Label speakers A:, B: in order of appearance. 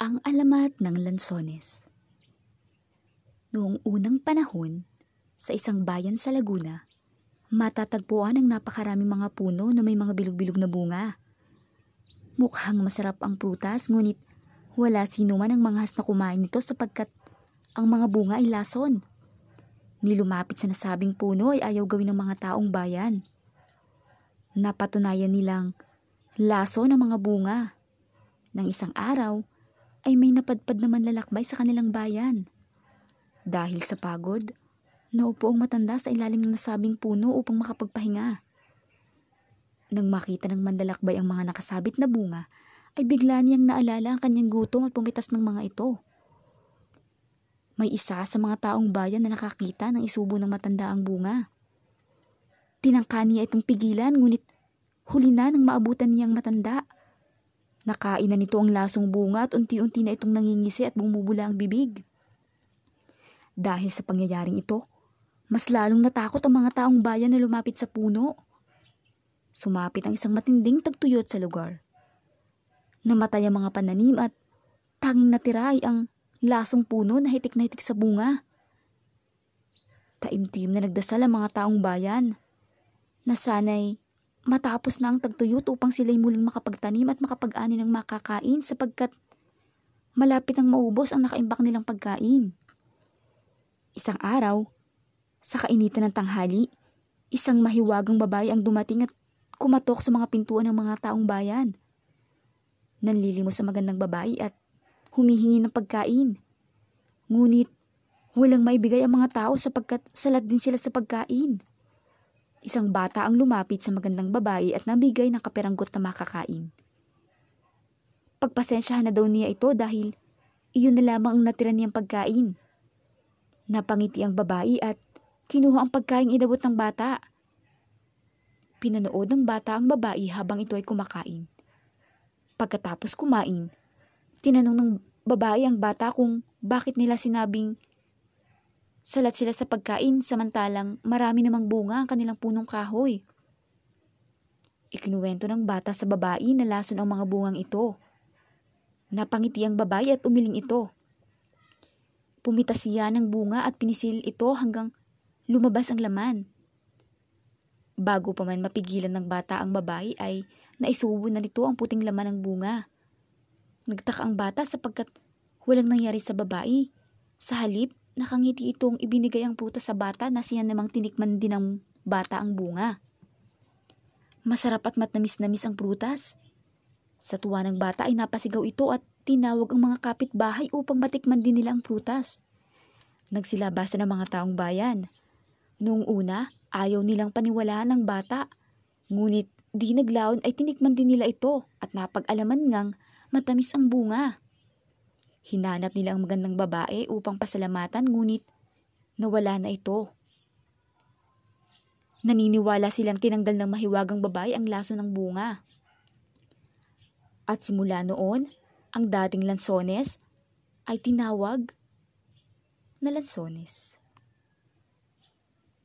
A: Ang alamat ng lansones Noong unang panahon, sa isang bayan sa Laguna, matatagpuan ang napakaraming mga puno na may mga bilog-bilog na bunga. Mukhang masarap ang prutas, ngunit wala sino man ang manghas na kumain nito sapagkat ang mga bunga ay lason. Nilumapit sa nasabing puno ay ayaw gawin ng mga taong bayan. Napatunayan nilang laso ng mga bunga. Nang isang araw, ay may napadpad na manlalakbay sa kanilang bayan. Dahil sa pagod, naupo ang matanda sa ilalim ng nasabing puno upang makapagpahinga. Nang makita ng manlalakbay ang mga nakasabit na bunga, ay bigla niyang naalala ang kanyang gutom at pumitas ng mga ito. May isa sa mga taong bayan na nakakita ng isubo ng matanda ang bunga. Tinangka niya itong pigilan ngunit huli na nang maabutan niyang matanda. Nakain na nito ang lasong bunga at unti-unti na itong nangingisi at bumubula ang bibig. Dahil sa pangyayaring ito, mas lalong natakot ang mga taong bayan na lumapit sa puno. Sumapit ang isang matinding tagtuyot sa lugar. Namatay ang mga pananim at tanging natira ay ang lasong puno na hitik na hitik sa bunga. Taimtim na nagdasal ang mga taong bayan na sana'y Matapos na ang tagtuyot upang sila'y muling makapagtanim at makapag-ani ng makakain sapagkat malapit ang maubos ang nakaimbak nilang pagkain. Isang araw, sa kainitan ng tanghali, isang mahiwagang babae ang dumating at kumatok sa mga pintuan ng mga taong bayan. Nanlilimos sa magandang babae at humihingi ng pagkain. Ngunit walang maibigay ang mga tao sapagkat salat din sila sa pagkain. Isang bata ang lumapit sa magandang babae at nabigay ng kaperanggot na makakain. Pagpasensyahan na daw niya ito dahil iyon na lamang ang natira niyang pagkain. Napangiti ang babae at kinuha ang pagkain inabot ng bata. Pinanood ng bata ang babae habang ito ay kumakain. Pagkatapos kumain, tinanong ng babae ang bata kung bakit nila sinabing Salat sila sa pagkain samantalang marami namang bunga ang kanilang punong kahoy. Ikinuwento ng bata sa babae na lason ang mga bungang ito. Napangiti ang babae at umiling ito. Pumita siya ng bunga at pinisil ito hanggang lumabas ang laman. Bago pa man mapigilan ng bata ang babae ay naisubo na nito ang puting laman ng bunga. Nagtaka ang bata sapagkat walang nangyari sa babae. Sa halip, Nakangiti itong ibinigay ang prutas sa bata na siya namang tinikman din ng bata ang bunga. Masarap at matnamis-namis ang prutas. Sa tuwa ng bata ay napasigaw ito at tinawag ang mga kapitbahay upang matikman din nila ang prutas. Nagsilabasa ng mga taong bayan. Noong una, ayaw nilang paniwalaan ng bata. Ngunit di naglaon ay tinikman din nila ito at napag-alaman ngang matamis ang bunga. Hinanap nila ang magandang babae upang pasalamatan ngunit nawala na ito. Naniniwala silang tinanggal ng mahiwagang babae ang laso ng bunga. At simula noon, ang dating lansones ay tinawag na lansones.